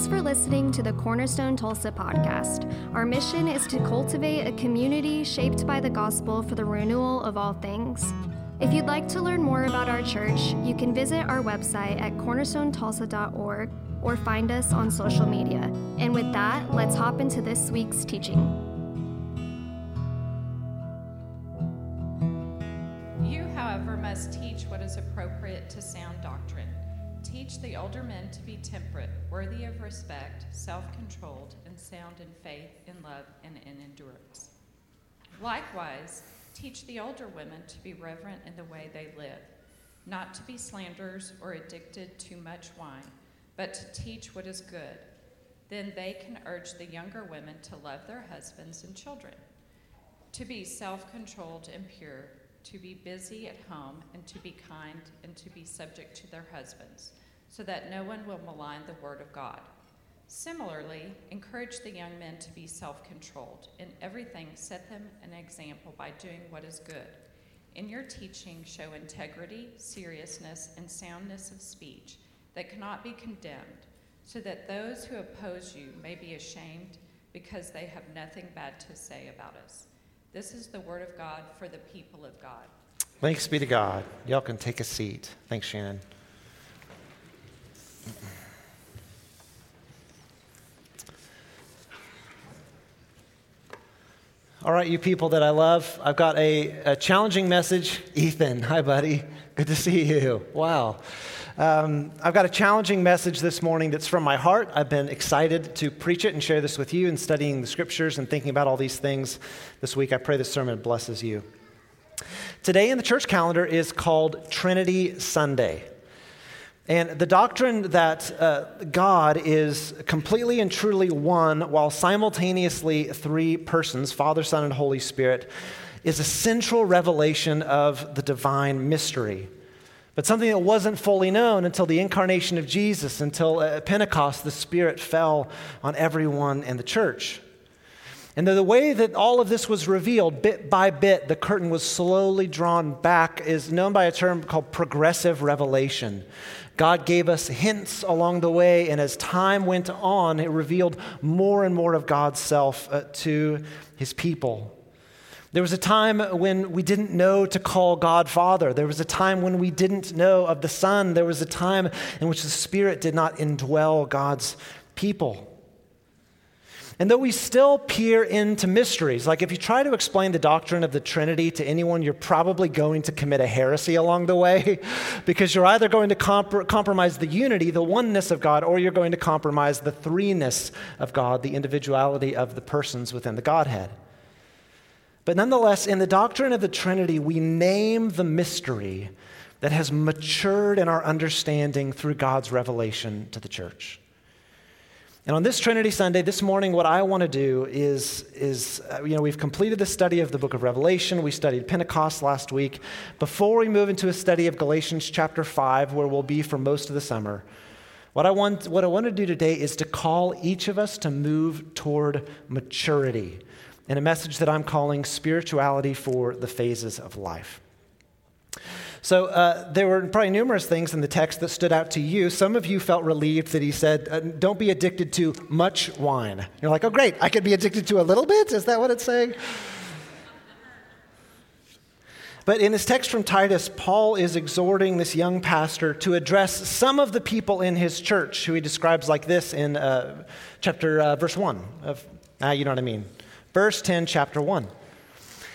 Thanks for listening to the Cornerstone Tulsa podcast. Our mission is to cultivate a community shaped by the gospel for the renewal of all things. If you'd like to learn more about our church, you can visit our website at cornerstonetulsa.org or find us on social media. And with that, let's hop into this week's teaching. Worthy of respect, self controlled, and sound in faith, in love, and in endurance. Likewise, teach the older women to be reverent in the way they live, not to be slanderers or addicted to much wine but to teach what is good. Then they can urge the younger women to love their husbands and children, to be self controlled and pure, to be busy at home, and to be kind, and to be subject to their husbands, so that no one will malign the word of God. Similarly, encourage the young men to be self controlled. In everything, set them an example by doing what is good. In your teaching, show integrity, seriousness, and soundness of speech that cannot be condemned, so that those who oppose you may be ashamed because they have nothing bad to say about us. This is the word of God for the people of God. Thanks be to God. Y'all can take a seat. Thanks, Shannon. All right, you people that I love, I've got a, a challenging message. Ethan, hi, buddy. Good to see you. Wow. Um, I've got a challenging message this morning that's from my heart. I've been excited to preach it and share this with you and studying the scriptures and thinking about all these things this week. I pray this sermon blesses you. Today in the church calendar is called Trinity Sunday. And the doctrine that uh, God is completely and truly one while simultaneously three persons, Father, Son, and Holy Spirit, is a central revelation of the divine mystery but something that wasn't fully known until the incarnation of Jesus, until at Pentecost, the Spirit fell on everyone in the church. And the way that all of this was revealed, bit by bit, the curtain was slowly drawn back, is known by a term called progressive revelation. God gave us hints along the way, and as time went on, it revealed more and more of God's self uh, to his people. There was a time when we didn't know to call God Father. There was a time when we didn't know of the Son. There was a time in which the Spirit did not indwell God's people. And though we still peer into mysteries, like if you try to explain the doctrine of the Trinity to anyone, you're probably going to commit a heresy along the way because you're either going to comp- compromise the unity, the oneness of God, or you're going to compromise the threeness of God, the individuality of the persons within the Godhead. But nonetheless, in the doctrine of the Trinity, we name the mystery that has matured in our understanding through God's revelation to the church. And on this Trinity Sunday, this morning, what I want to do is, is uh, you know, we've completed the study of the book of Revelation. We studied Pentecost last week. Before we move into a study of Galatians chapter 5, where we'll be for most of the summer, what I, want, what I want to do today is to call each of us to move toward maturity in a message that I'm calling Spirituality for the Phases of Life. So uh, there were probably numerous things in the text that stood out to you. Some of you felt relieved that he said, uh, "Don't be addicted to much wine." You're like, "Oh, great! I could be addicted to a little bit." Is that what it's saying? But in his text from Titus, Paul is exhorting this young pastor to address some of the people in his church, who he describes like this in uh, chapter uh, verse one of. Ah, you know what I mean. Verse 10, chapter 1.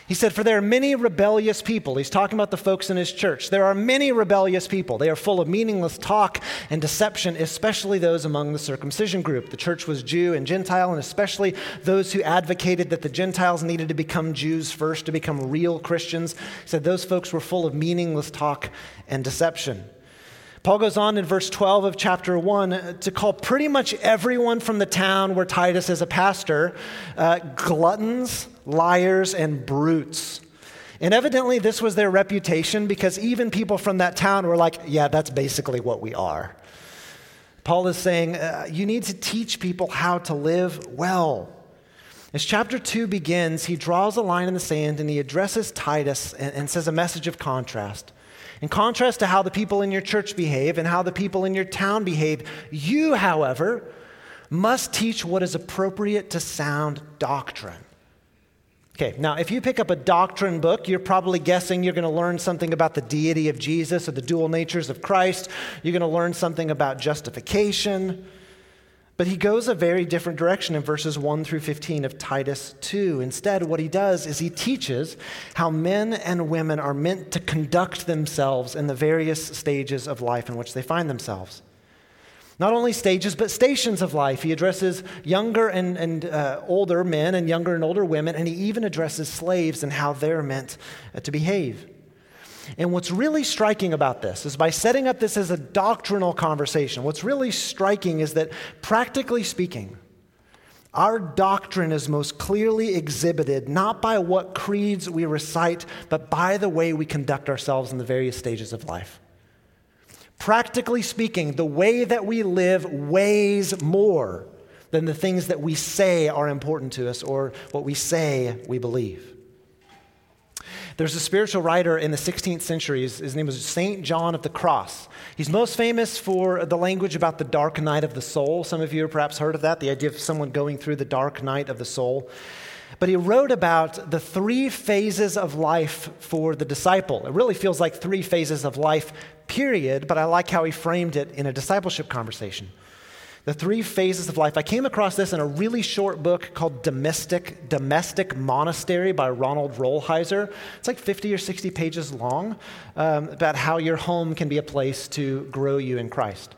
He said, For there are many rebellious people. He's talking about the folks in his church. There are many rebellious people. They are full of meaningless talk and deception, especially those among the circumcision group. The church was Jew and Gentile, and especially those who advocated that the Gentiles needed to become Jews first to become real Christians. He said those folks were full of meaningless talk and deception. Paul goes on in verse 12 of chapter 1 to call pretty much everyone from the town where Titus is a pastor uh, gluttons, liars, and brutes. And evidently, this was their reputation because even people from that town were like, yeah, that's basically what we are. Paul is saying, uh, you need to teach people how to live well. As chapter 2 begins, he draws a line in the sand and he addresses Titus and, and says a message of contrast. In contrast to how the people in your church behave and how the people in your town behave, you, however, must teach what is appropriate to sound doctrine. Okay, now if you pick up a doctrine book, you're probably guessing you're going to learn something about the deity of Jesus or the dual natures of Christ. You're going to learn something about justification. But he goes a very different direction in verses 1 through 15 of Titus 2. Instead, what he does is he teaches how men and women are meant to conduct themselves in the various stages of life in which they find themselves. Not only stages, but stations of life. He addresses younger and, and uh, older men and younger and older women, and he even addresses slaves and how they're meant uh, to behave. And what's really striking about this is by setting up this as a doctrinal conversation, what's really striking is that, practically speaking, our doctrine is most clearly exhibited not by what creeds we recite, but by the way we conduct ourselves in the various stages of life. Practically speaking, the way that we live weighs more than the things that we say are important to us or what we say we believe. There's a spiritual writer in the 16th century. His, his, name was St. John of the Cross. He's most famous for the language about the dark night of the soul. Some of you have perhaps heard of that, the idea of someone going through the dark night of the soul. But he wrote about the three phases of life for the disciple. It really feels like three phases of life, period, but I like how he framed it in a discipleship conversation. The three phases of life. I came across this in a really short book called Domestic, Domestic Monastery by Ronald Rolheiser. It's like 50 or 60 pages long um, about how your home can be a place to grow you in Christ.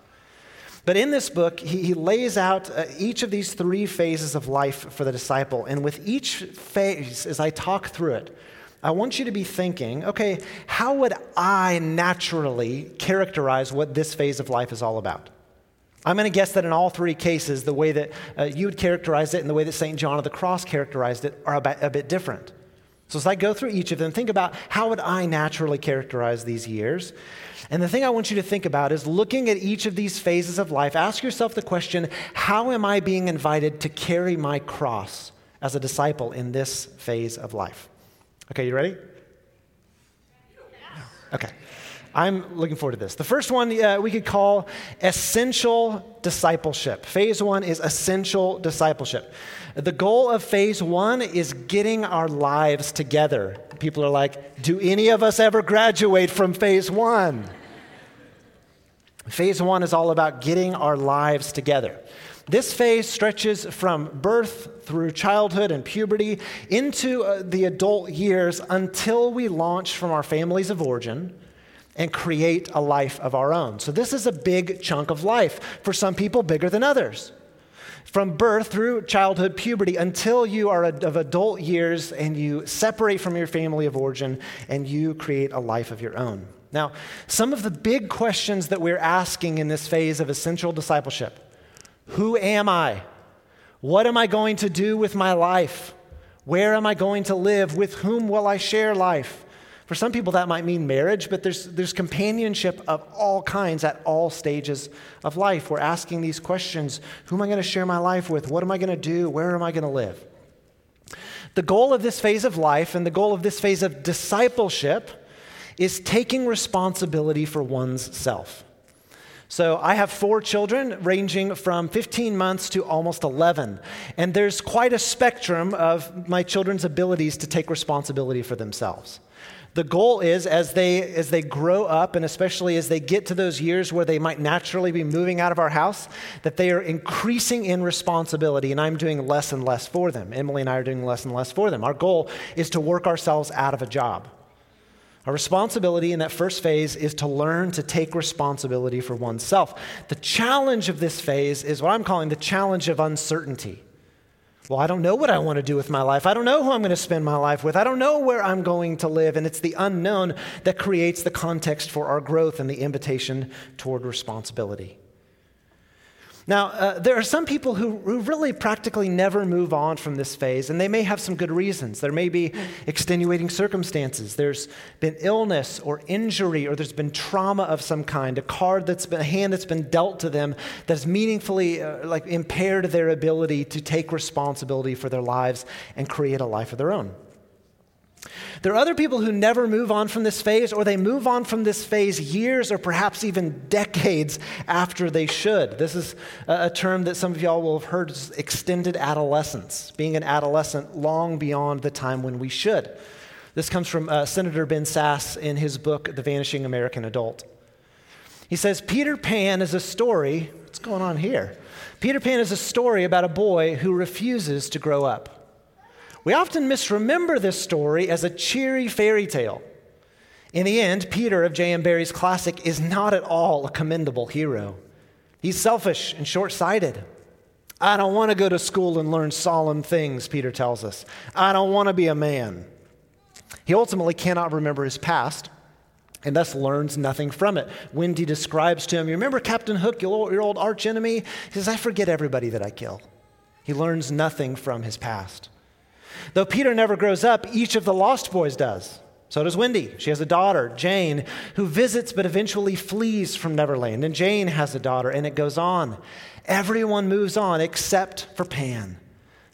But in this book, he, he lays out uh, each of these three phases of life for the disciple. And with each phase, as I talk through it, I want you to be thinking, okay, how would I naturally characterize what this phase of life is all about? I'm going to guess that in all three cases, the way that uh, you would characterize it and the way that St. John of the Cross characterized it are a bit, a bit different. So, as I go through each of them, think about how would I naturally characterize these years? And the thing I want you to think about is looking at each of these phases of life, ask yourself the question how am I being invited to carry my cross as a disciple in this phase of life? Okay, you ready? Okay. I'm looking forward to this. The first one uh, we could call essential discipleship. Phase one is essential discipleship. The goal of phase one is getting our lives together. People are like, do any of us ever graduate from phase one? phase one is all about getting our lives together. This phase stretches from birth through childhood and puberty into uh, the adult years until we launch from our families of origin and create a life of our own. So, this is a big chunk of life. For some people, bigger than others. From birth through childhood, puberty, until you are of adult years and you separate from your family of origin and you create a life of your own. Now, some of the big questions that we're asking in this phase of essential discipleship who am I? What am I going to do with my life? Where am I going to live? With whom will I share life? For some people, that might mean marriage, but there's, there's companionship of all kinds at all stages of life. We're asking these questions Who am I going to share my life with? What am I going to do? Where am I going to live? The goal of this phase of life and the goal of this phase of discipleship is taking responsibility for one's self. So I have four children ranging from 15 months to almost 11. And there's quite a spectrum of my children's abilities to take responsibility for themselves. The goal is as they as they grow up and especially as they get to those years where they might naturally be moving out of our house that they are increasing in responsibility and I'm doing less and less for them. Emily and I are doing less and less for them. Our goal is to work ourselves out of a job. Our responsibility in that first phase is to learn to take responsibility for oneself. The challenge of this phase is what I'm calling the challenge of uncertainty. Well, I don't know what I want to do with my life. I don't know who I'm going to spend my life with. I don't know where I'm going to live. And it's the unknown that creates the context for our growth and the invitation toward responsibility. Now, uh, there are some people who, who really practically never move on from this phase, and they may have some good reasons. There may be extenuating circumstances. There's been illness or injury, or there's been trauma of some kind, a card that's been, a hand that's been dealt to them that has meaningfully uh, like impaired their ability to take responsibility for their lives and create a life of their own. There are other people who never move on from this phase, or they move on from this phase years or perhaps even decades after they should. This is a term that some of y'all will have heard extended adolescence, being an adolescent long beyond the time when we should. This comes from uh, Senator Ben Sasse in his book, The Vanishing American Adult. He says Peter Pan is a story. What's going on here? Peter Pan is a story about a boy who refuses to grow up. We often misremember this story as a cheery fairy tale. In the end, Peter of J.M. Barrie's classic is not at all a commendable hero. He's selfish and short sighted. I don't want to go to school and learn solemn things, Peter tells us. I don't want to be a man. He ultimately cannot remember his past and thus learns nothing from it. Wendy describes to him, You remember Captain Hook, your old, your old archenemy? He says, I forget everybody that I kill. He learns nothing from his past. Though Peter never grows up, each of the Lost Boys does. So does Wendy. She has a daughter, Jane, who visits but eventually flees from Neverland. And Jane has a daughter, and it goes on. Everyone moves on except for Pan.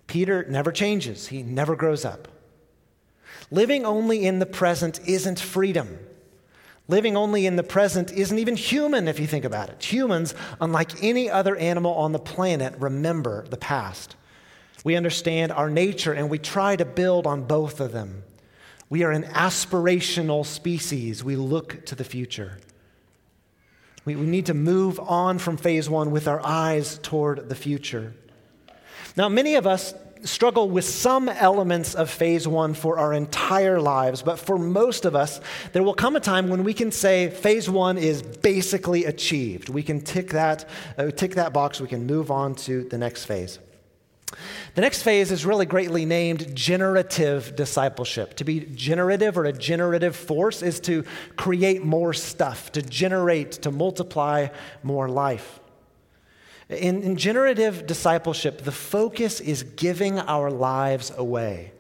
Peter never changes, he never grows up. Living only in the present isn't freedom. Living only in the present isn't even human if you think about it. Humans, unlike any other animal on the planet, remember the past. We understand our nature and we try to build on both of them. We are an aspirational species. We look to the future. We, we need to move on from phase one with our eyes toward the future. Now, many of us struggle with some elements of phase one for our entire lives, but for most of us, there will come a time when we can say phase one is basically achieved. We can tick that, uh, tick that box, we can move on to the next phase. The next phase is really greatly named generative discipleship. To be generative or a generative force is to create more stuff, to generate, to multiply more life. In, in, generative discipleship, the focus is giving our lives away.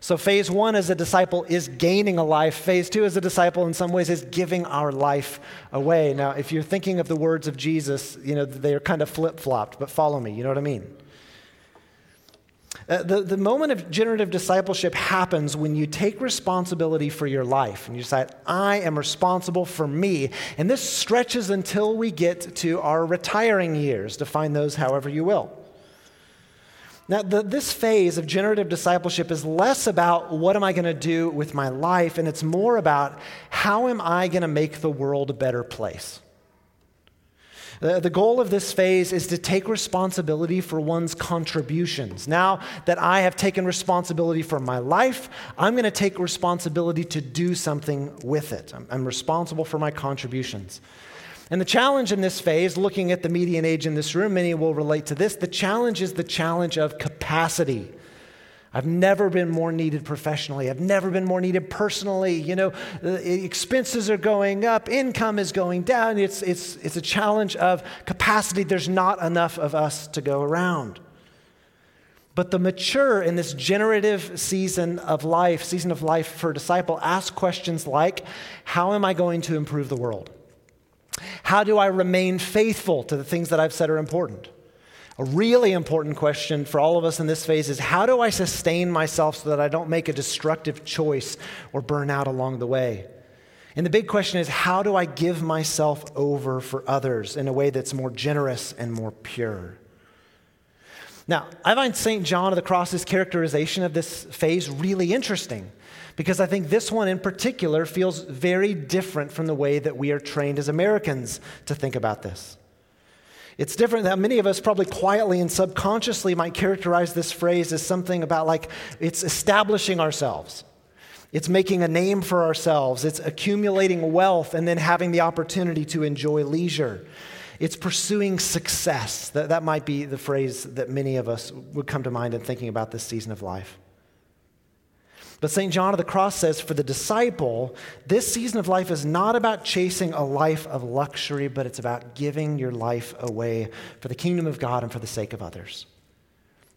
So, phase one as a disciple is gaining a life. Phase two as a disciple, in some ways, is giving our life away. Now, if you're thinking of the words of Jesus, you know, they're kind of flip flopped, but follow me. You know what I mean? Uh, the, the moment of generative discipleship happens when you take responsibility for your life and you decide, I am responsible for me. And this stretches until we get to our retiring years. Define those however you will. Now, the, this phase of generative discipleship is less about what am I going to do with my life, and it's more about how am I going to make the world a better place. The, the goal of this phase is to take responsibility for one's contributions. Now that I have taken responsibility for my life, I'm going to take responsibility to do something with it. I'm responsible for my contributions. And the challenge in this phase, looking at the median age in this room, many will relate to this. The challenge is the challenge of capacity. I've never been more needed professionally. I've never been more needed personally. You know, uh, expenses are going up, income is going down. It's, it's, it's a challenge of capacity. There's not enough of us to go around. But the mature in this generative season of life, season of life for a disciple, ask questions like How am I going to improve the world? How do I remain faithful to the things that I've said are important? A really important question for all of us in this phase is how do I sustain myself so that I don't make a destructive choice or burn out along the way? And the big question is how do I give myself over for others in a way that's more generous and more pure? Now, I find St. John of the Cross's characterization of this phase really interesting because I think this one in particular feels very different from the way that we are trained as Americans to think about this. It's different that many of us probably quietly and subconsciously might characterize this phrase as something about like it's establishing ourselves. It's making a name for ourselves. It's accumulating wealth and then having the opportunity to enjoy leisure. It's pursuing success. That, that might be the phrase that many of us would come to mind in thinking about this season of life. But St. John of the Cross says for the disciple, this season of life is not about chasing a life of luxury, but it's about giving your life away for the kingdom of God and for the sake of others.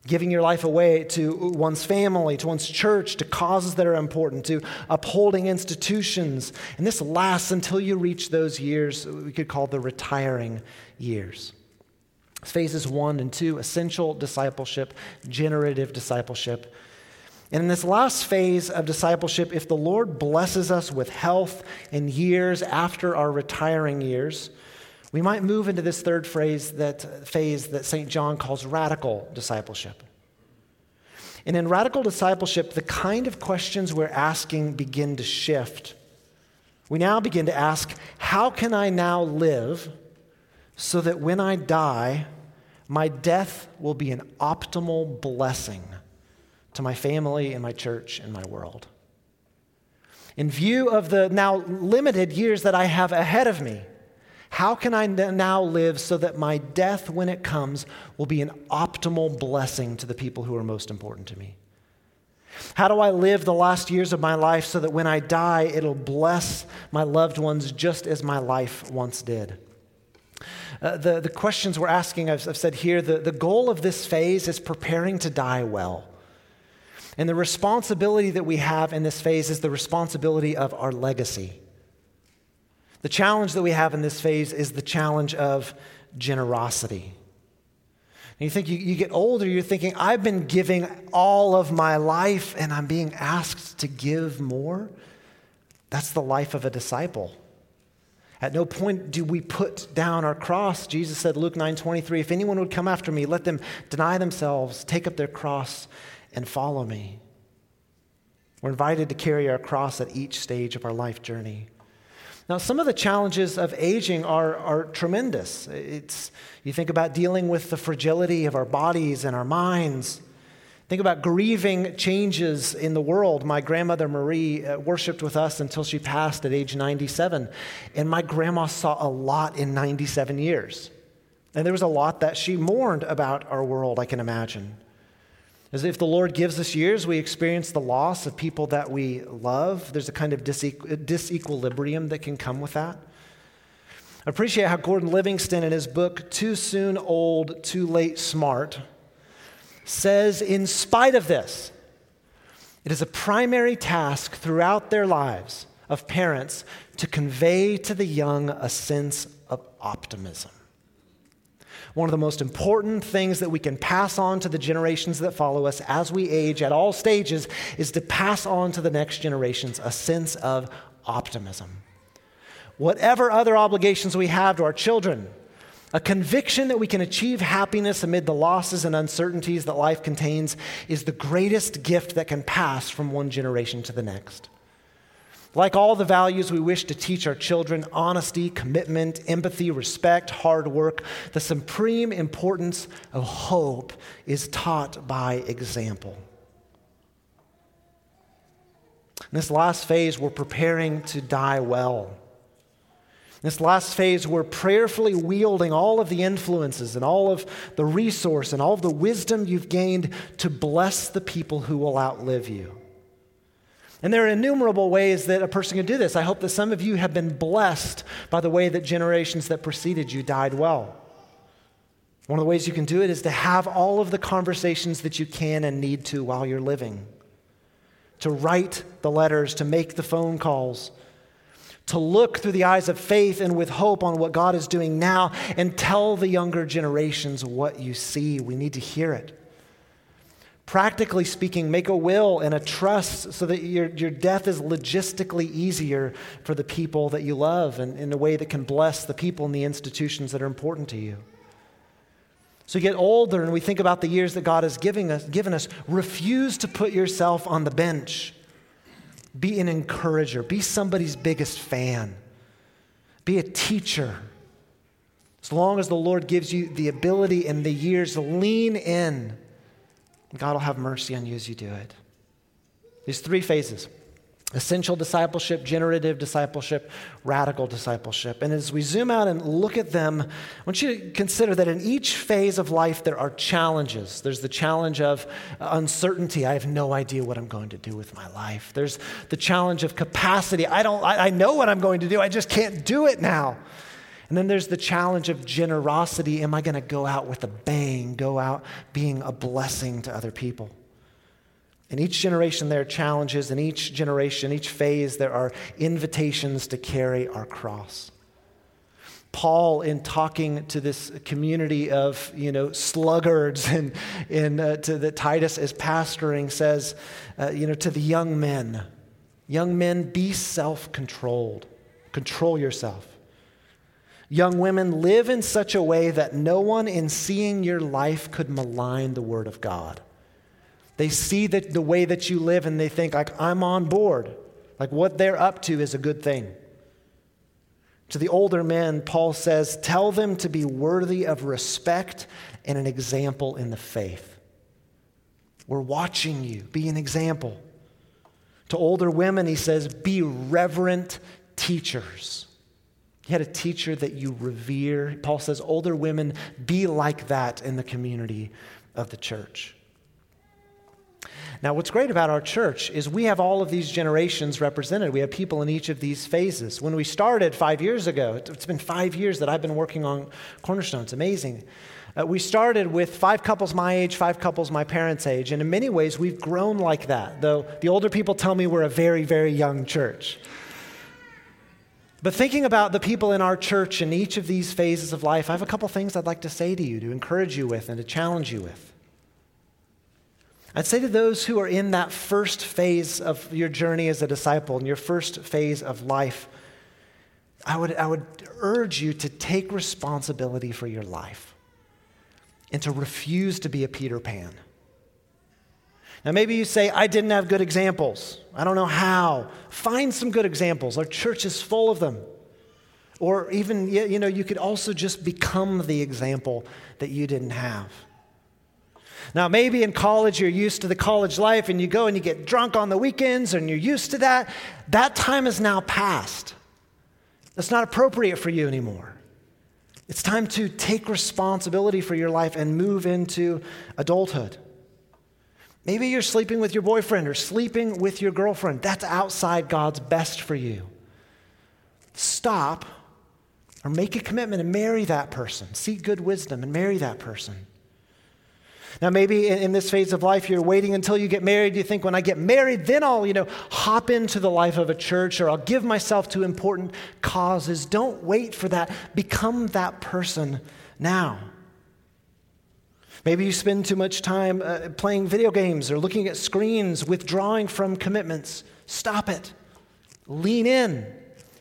Giving your life away to one's family, to one's church, to causes that are important, to upholding institutions. And this lasts until you reach those years we could call the retiring years. Phases one and two essential discipleship, generative discipleship And in this last phase of discipleship, if the Lord blesses us with health and years after our retiring years, we might move into this third phrase that, phase that St. John calls radical discipleship. And in radical discipleship, the kind of questions we're asking begin to shift. We now begin to ask, how can I now live so that when I die, my death will be an optimal blessing to my family and my church and my world? In view of the now limited years that I have ahead of me, how can I now live so that my death, when it comes, will be an optimal blessing to the people who are most important to me? How do I live the last years of my life so that when I die, it'll bless my loved ones just as my life once did? Uh, the, the questions we're asking, I've, I've said here, the, the goal of this phase is preparing to die well. And the responsibility that we have in this phase is the responsibility of our legacy. The challenge that we have in this phase is the challenge of generosity. And you think you, you get older, you're thinking, I've been giving all of my life and I'm being asked to give more. That's the life of a disciple. At no point do we put down our cross. Jesus said, Luke 9 23, if anyone would come after me, let them deny themselves, take up their cross, and follow me. We're invited to carry our cross at each stage of our life journey. Now, some of the challenges of aging are, are tremendous. It's, you think about dealing with the fragility of our bodies and our minds. Think about grieving changes in the world. My grandmother Marie uh, worshiped with us until she passed at age 97. And my grandma saw a lot in 97 years. And there was a lot that she mourned about our world, I can imagine. As if the Lord gives us years, we experience the loss of people that we love. There's a kind of disequilibrium that can come with that. I appreciate how Gordon Livingston, in his book, Too Soon Old, Too Late Smart, says, in spite of this, it is a primary task throughout their lives of parents to convey to the young a sense of optimism. One of the most important things that we can pass on to the generations that follow us as we age at all stages is to pass on to the next generations a sense of optimism. Whatever other obligations we have to our children, a conviction that we can achieve happiness amid the losses and uncertainties that life contains is the greatest gift that can pass from one generation to the next. Like all the values we wish to teach our children honesty, commitment, empathy, respect, hard work the supreme importance of hope is taught by example. In this last phase, we're preparing to die well. In this last phase, we're prayerfully wielding all of the influences and all of the resource and all of the wisdom you've gained to bless the people who will outlive you. And there are innumerable ways that a person can do this. I hope that some of you have been blessed by the way that generations that preceded you died well. One of the ways you can do it is to have all of the conversations that you can and need to while you're living, to write the letters, to make the phone calls, to look through the eyes of faith and with hope on what God is doing now and tell the younger generations what you see. We need to hear it. Practically speaking, make a will and a trust so that your, your death is logistically easier for the people that you love and in a way that can bless the people and the institutions that are important to you. So you get older and we think about the years that God has giving us, given us. Refuse to put yourself on the bench. Be an encourager. Be somebody's biggest fan. Be a teacher. As long as the Lord gives you the ability and the years, lean in God will have mercy on you as you do it. These three phases essential discipleship, generative discipleship, radical discipleship. And as we zoom out and look at them, I want you to consider that in each phase of life, there are challenges. There's the challenge of uncertainty. I have no idea what I'm going to do with my life. There's the challenge of capacity. I, don't, I, I know what I'm going to do, I just can't do it now. And then there's the challenge of generosity. Am I going to go out with a bang, go out being a blessing to other people? In each generation, there are challenges. In each generation, each phase, there are invitations to carry our cross. Paul, in talking to this community of you know sluggards and, and uh, to that Titus is pastoring, says, uh, you know, to the young men, young men, be self-controlled, control yourself. Young women, live in such a way that no one in seeing your life could malign the word of God. They see that the way that you live and they think, like, I'm on board. Like what they're up to is a good thing. To the older men, Paul says, Tell them to be worthy of respect and an example in the faith. We're watching you. Be an example. To older women, he says, Be reverent teachers. You had a teacher that you revere. Paul says, older women, be like that in the community of the church. Now, what's great about our church is we have all of these generations represented. We have people in each of these phases. When we started five years ago, it's been five years that I've been working on Cornerstone. It's amazing. Uh, we started with five couples my age, five couples my parents' age, and in many ways we've grown like that, though the older people tell me we're a very, very young church. But thinking about the people in our church in each of these phases of life, I have a couple things I'd like to say to you, to encourage you with, and to challenge you with. I'd say to those who are in that first phase of your journey as a disciple, in your first phase of life, I would, I would urge you to take responsibility for your life and to refuse to be a Peter Pan. Now, maybe you say, I didn't have good examples. I don't know how. Find some good examples. Our church is full of them. Or even, you know, you could also just become the example that you didn't have. Now, maybe in college you're used to the college life and you go and you get drunk on the weekends and you're used to that. That time is now past. That's not appropriate for you anymore. It's time to take responsibility for your life and move into adulthood. Maybe you're sleeping with your boyfriend or sleeping with your girlfriend. That's outside God's best for you. Stop or make a commitment and marry that person. Seek good wisdom and marry that person. Now, maybe in, in, this phase of life, you're waiting until you get married. You think, when I get married, then I'll, you know, hop into the life of a church or I'll give myself to important causes. Don't wait for that. Become that person now. Maybe you spend too much time uh, playing video games or looking at screens, withdrawing from commitments. Stop it. Lean in.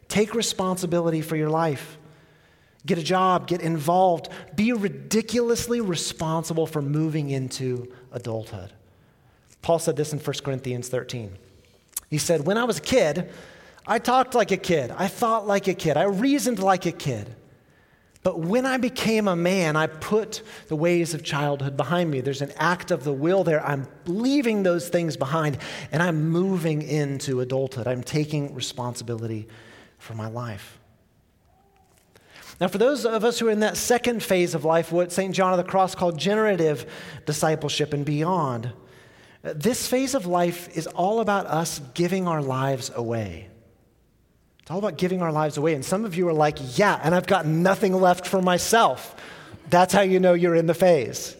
Take responsibility for your life. Get a job, get involved. Be ridiculously responsible for moving into adulthood. Paul said this in 1 Corinthians 13. He said, When I was a kid, I talked like a kid. I thought like a kid. I reasoned like a kid. But when I became a man, I put the ways of childhood behind me. There's an act of the will there. I'm leaving those things behind and I'm moving into adulthood. I'm taking responsibility for my life. Now, for those of us who are in that second phase of life, what St. John of the Cross called generative discipleship and beyond, this phase of life is all about us giving our lives away. It's all about giving our lives away. And some of you are like, yeah, and I've got nothing left for myself. That's how you know you're in the phase.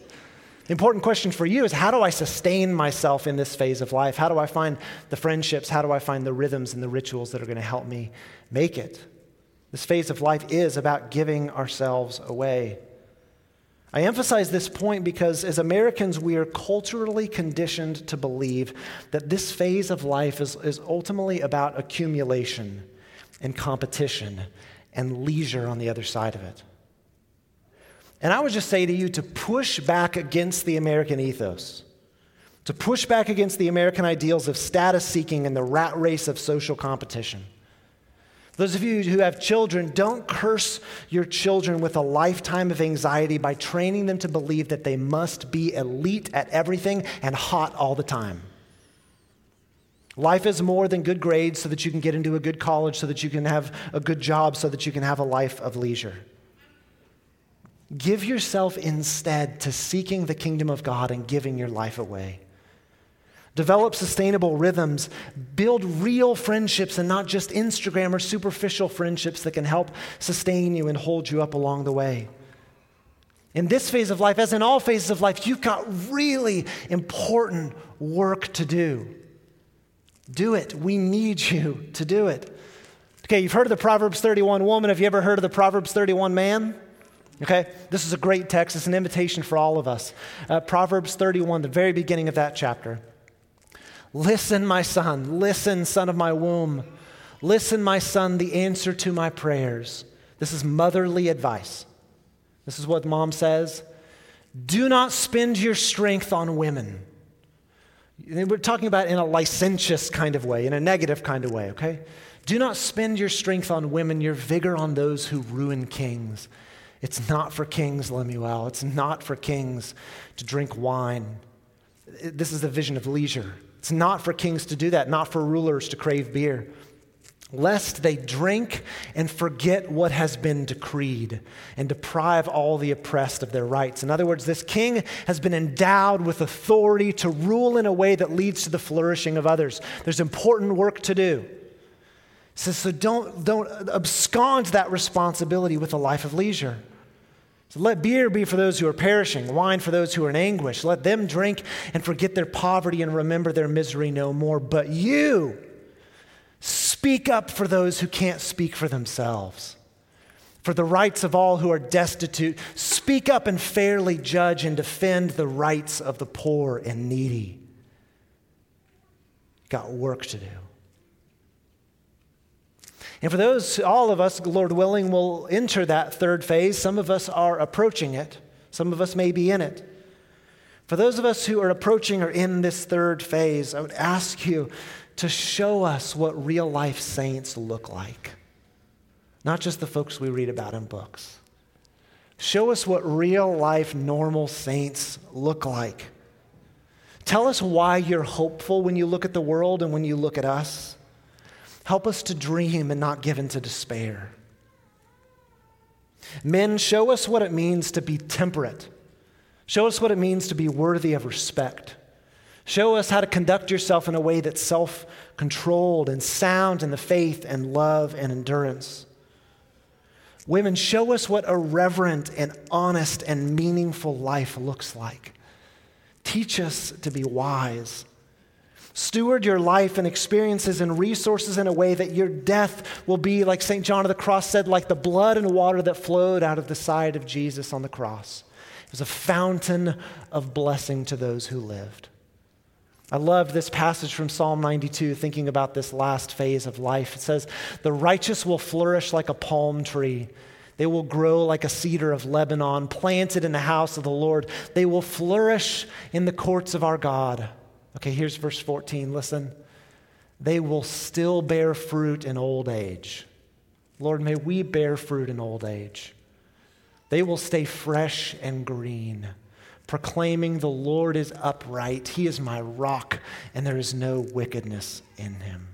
The important question for you is how do I sustain myself in this phase of life? How do I find the friendships? How do I find the rhythms and the rituals that are going to help me make it? This phase of life is about giving ourselves away. I emphasize this point because as Americans, we are culturally conditioned to believe that this phase of life is, is ultimately about accumulation and competition and leisure on the other side of it. And I would just say to you to push back against the American ethos, to push back against the American ideals of status seeking and the rat race of social competition. Those of you who have children, don't curse your children with a lifetime of anxiety by training them to believe that they must be elite at everything and hot all the time. Life is more than good grades so that you can get into a good college, so that you can have a good job, so that you can have a life of leisure. Give yourself instead to seeking the kingdom of God and giving your life away. Develop sustainable rhythms. Build real friendships and not just Instagram or superficial friendships that can help sustain you and hold you up along the way. In this phase of life, as in all phases of life, you've got really important work to do. Do it. We need you to do it. Okay, you've heard of the Proverbs 31 woman. Have you ever heard of the Proverbs 31 man? Okay, this is a great text. It's an invitation for all of us. Uh, Proverbs 31, the very beginning of that chapter. Listen, my son. Listen, son of my womb. Listen, my son, the answer to my prayers. This is motherly advice. This is what mom says. Do not spend your strength on women. We're talking about in a licentious kind of way, in a negative kind of way, okay? Do not spend your strength on women, your vigor on those who ruin kings. It's not for kings, Lemuel. It's not for kings to drink wine. This is the vision of leisure. It's not for kings to do that, not for rulers to crave beer lest they drink and forget what has been decreed and deprive all the oppressed of their rights. In other words, this king has been endowed with authority to rule in a way that leads to the flourishing of others. There's important work to do. So, so don't, don't abscond that responsibility with a life of leisure. So let beer be for those who are perishing, wine for those who are in anguish. Let them drink and forget their poverty and remember their misery no more. But you, Speak up for those who can't speak for themselves, for the rights of all who are destitute. Speak up and fairly judge and defend the rights of the poor and needy. Got work to do. And for those, all of us, Lord willing, will enter that third phase. Some of us are approaching it, some of us may be in it. For those of us who are approaching or in this third phase, I would ask you to show us what real life saints look like, not just the folks we read about in books. Show us what real life normal saints look like. Tell us why you're hopeful when you look at the world and when you look at us. Help us to dream and not give in to despair. Men, show us what it means to be temperate. Show us what it means to be worthy of respect. Show us how to conduct yourself in a way that's self controlled and sound in the faith and love and endurance. Women, show us what a reverent and honest and meaningful life looks like. Teach us to be wise. Steward your life and experiences and resources in a way that your death will be, like St. John of the Cross said, like the blood and water that flowed out of the side of Jesus on the cross. It was a fountain of blessing to those who lived. I love this passage from Psalm 92, thinking about this last phase of life. It says, The righteous will flourish like a palm tree. They will grow like a cedar of Lebanon, planted in the house of the Lord. They will flourish in the courts of our God. Okay, here's verse 14. Listen. They will still bear fruit in old age. Lord, may we bear fruit in old age. They will stay fresh and green proclaiming, The Lord is upright, He is my rock, and there is no wickedness in Him.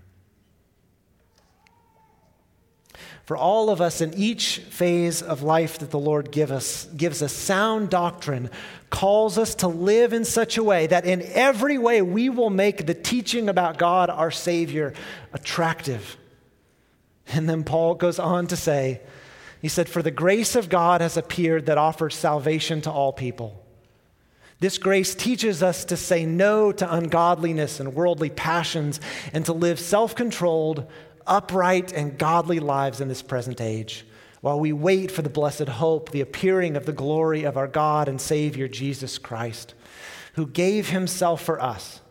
For all of us in each phase of life that the Lord give us, gives us sound doctrine, calls us to live in such a way that in every way we will make the teaching about God, our Savior, attractive. And then Paul goes on to say, he said, For the grace of God has appeared that offers salvation to all people. This grace teaches us to say no to ungodliness and worldly passions and to live self controlled, upright, and godly lives in this present age while we wait for the blessed hope, the appearing of the glory of our God and Savior Jesus Christ, who gave himself for us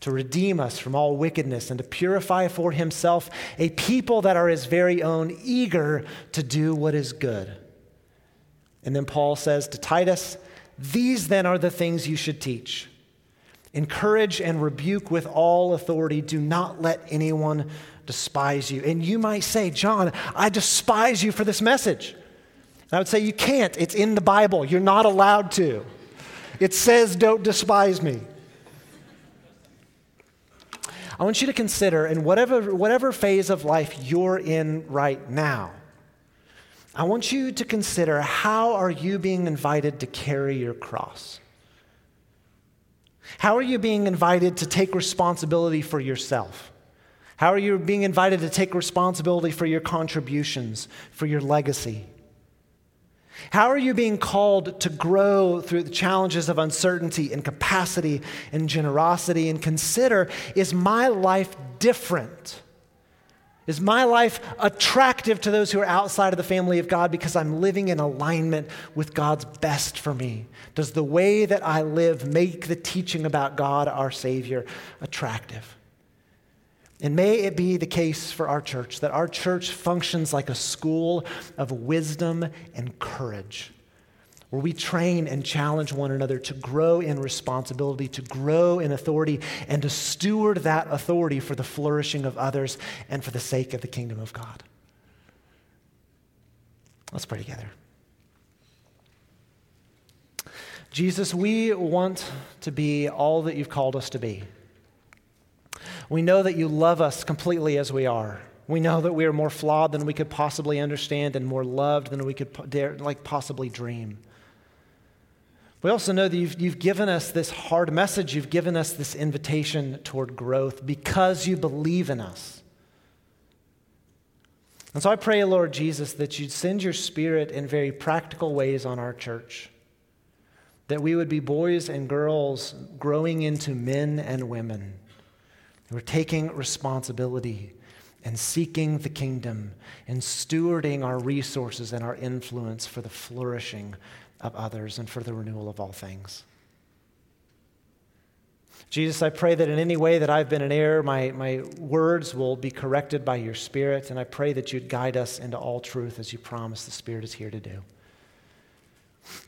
to redeem us from all wickedness and to purify for himself a people that are his very own, eager to do what is good. And then Paul says to Titus, these then are the things you should teach. Encourage and rebuke with all authority. Do not let anyone despise you. And you might say, John, I despise you for this message. And I would say, You can't. It's in the Bible. You're not allowed to. It says, Don't despise me. I want you to consider in whatever, whatever phase of life you're in right now, I want you to consider how are you being invited to carry your cross? How are you being invited to take responsibility for yourself? How are you being invited to take responsibility for your contributions, for your legacy? How are you being called to grow through the challenges of uncertainty and capacity and generosity? And consider is my life different? Is my life attractive to those who are outside of the family of God because I'm living in alignment with God's best for me? Does the way that I live make the teaching about God, our Savior, attractive? And may it be the case for our church that our church functions like a school of wisdom and courage where we train and challenge one another to grow in responsibility, to grow in authority, and to steward that authority for the flourishing of others and for the sake of the kingdom of God. Let's pray together. Jesus, we want to be all that you've called us to be. We know that you love us completely as we are. We know that we are more flawed than we could possibly understand and more loved than we could dare, like possibly dream. We also know that you've, you've given us this hard message. You've given us this invitation toward growth because you believe in us. And so I pray, Lord Jesus, that you'd send your spirit in very practical ways on our church. That we would be boys and girls growing into men and women who are taking responsibility and seeking the kingdom and stewarding our resources and our influence for the flourishing of others and for the renewal of all things. Jesus, I pray that in any way that I've been in error, my, my words will be corrected by your Spirit, and I pray that you'd guide us into all truth as you promise the Spirit is here to do.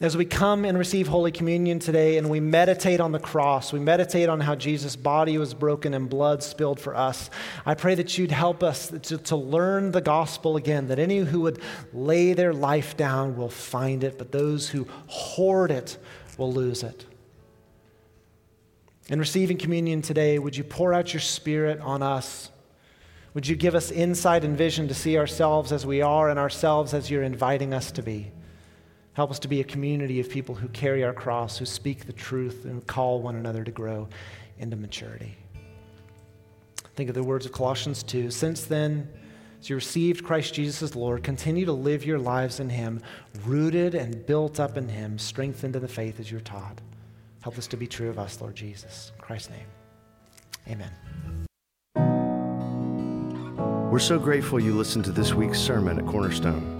As we come and receive Holy Communion today and we meditate on the cross, we meditate on how Jesus' body was broken and blood spilled for us, I pray that you'd help us to, to learn the gospel again, that any who would lay their life down will find it, but those who hoard it will lose it. In receiving communion today, would you pour out your spirit on us? Would you give us insight and vision to see ourselves as we are and ourselves as you're inviting us to be? Help us to be a community of people who carry our cross, who speak the truth, and call one another to grow into maturity. Think of the words of Colossians 2. Since then, as you received Christ Jesus as Lord, continue to live your lives in Him, rooted and built up in Him, strengthened in the faith as you're taught. Help this to be true of us, Lord Jesus. In Christ's name, amen. We're so grateful you listened to this week's sermon at Cornerstone.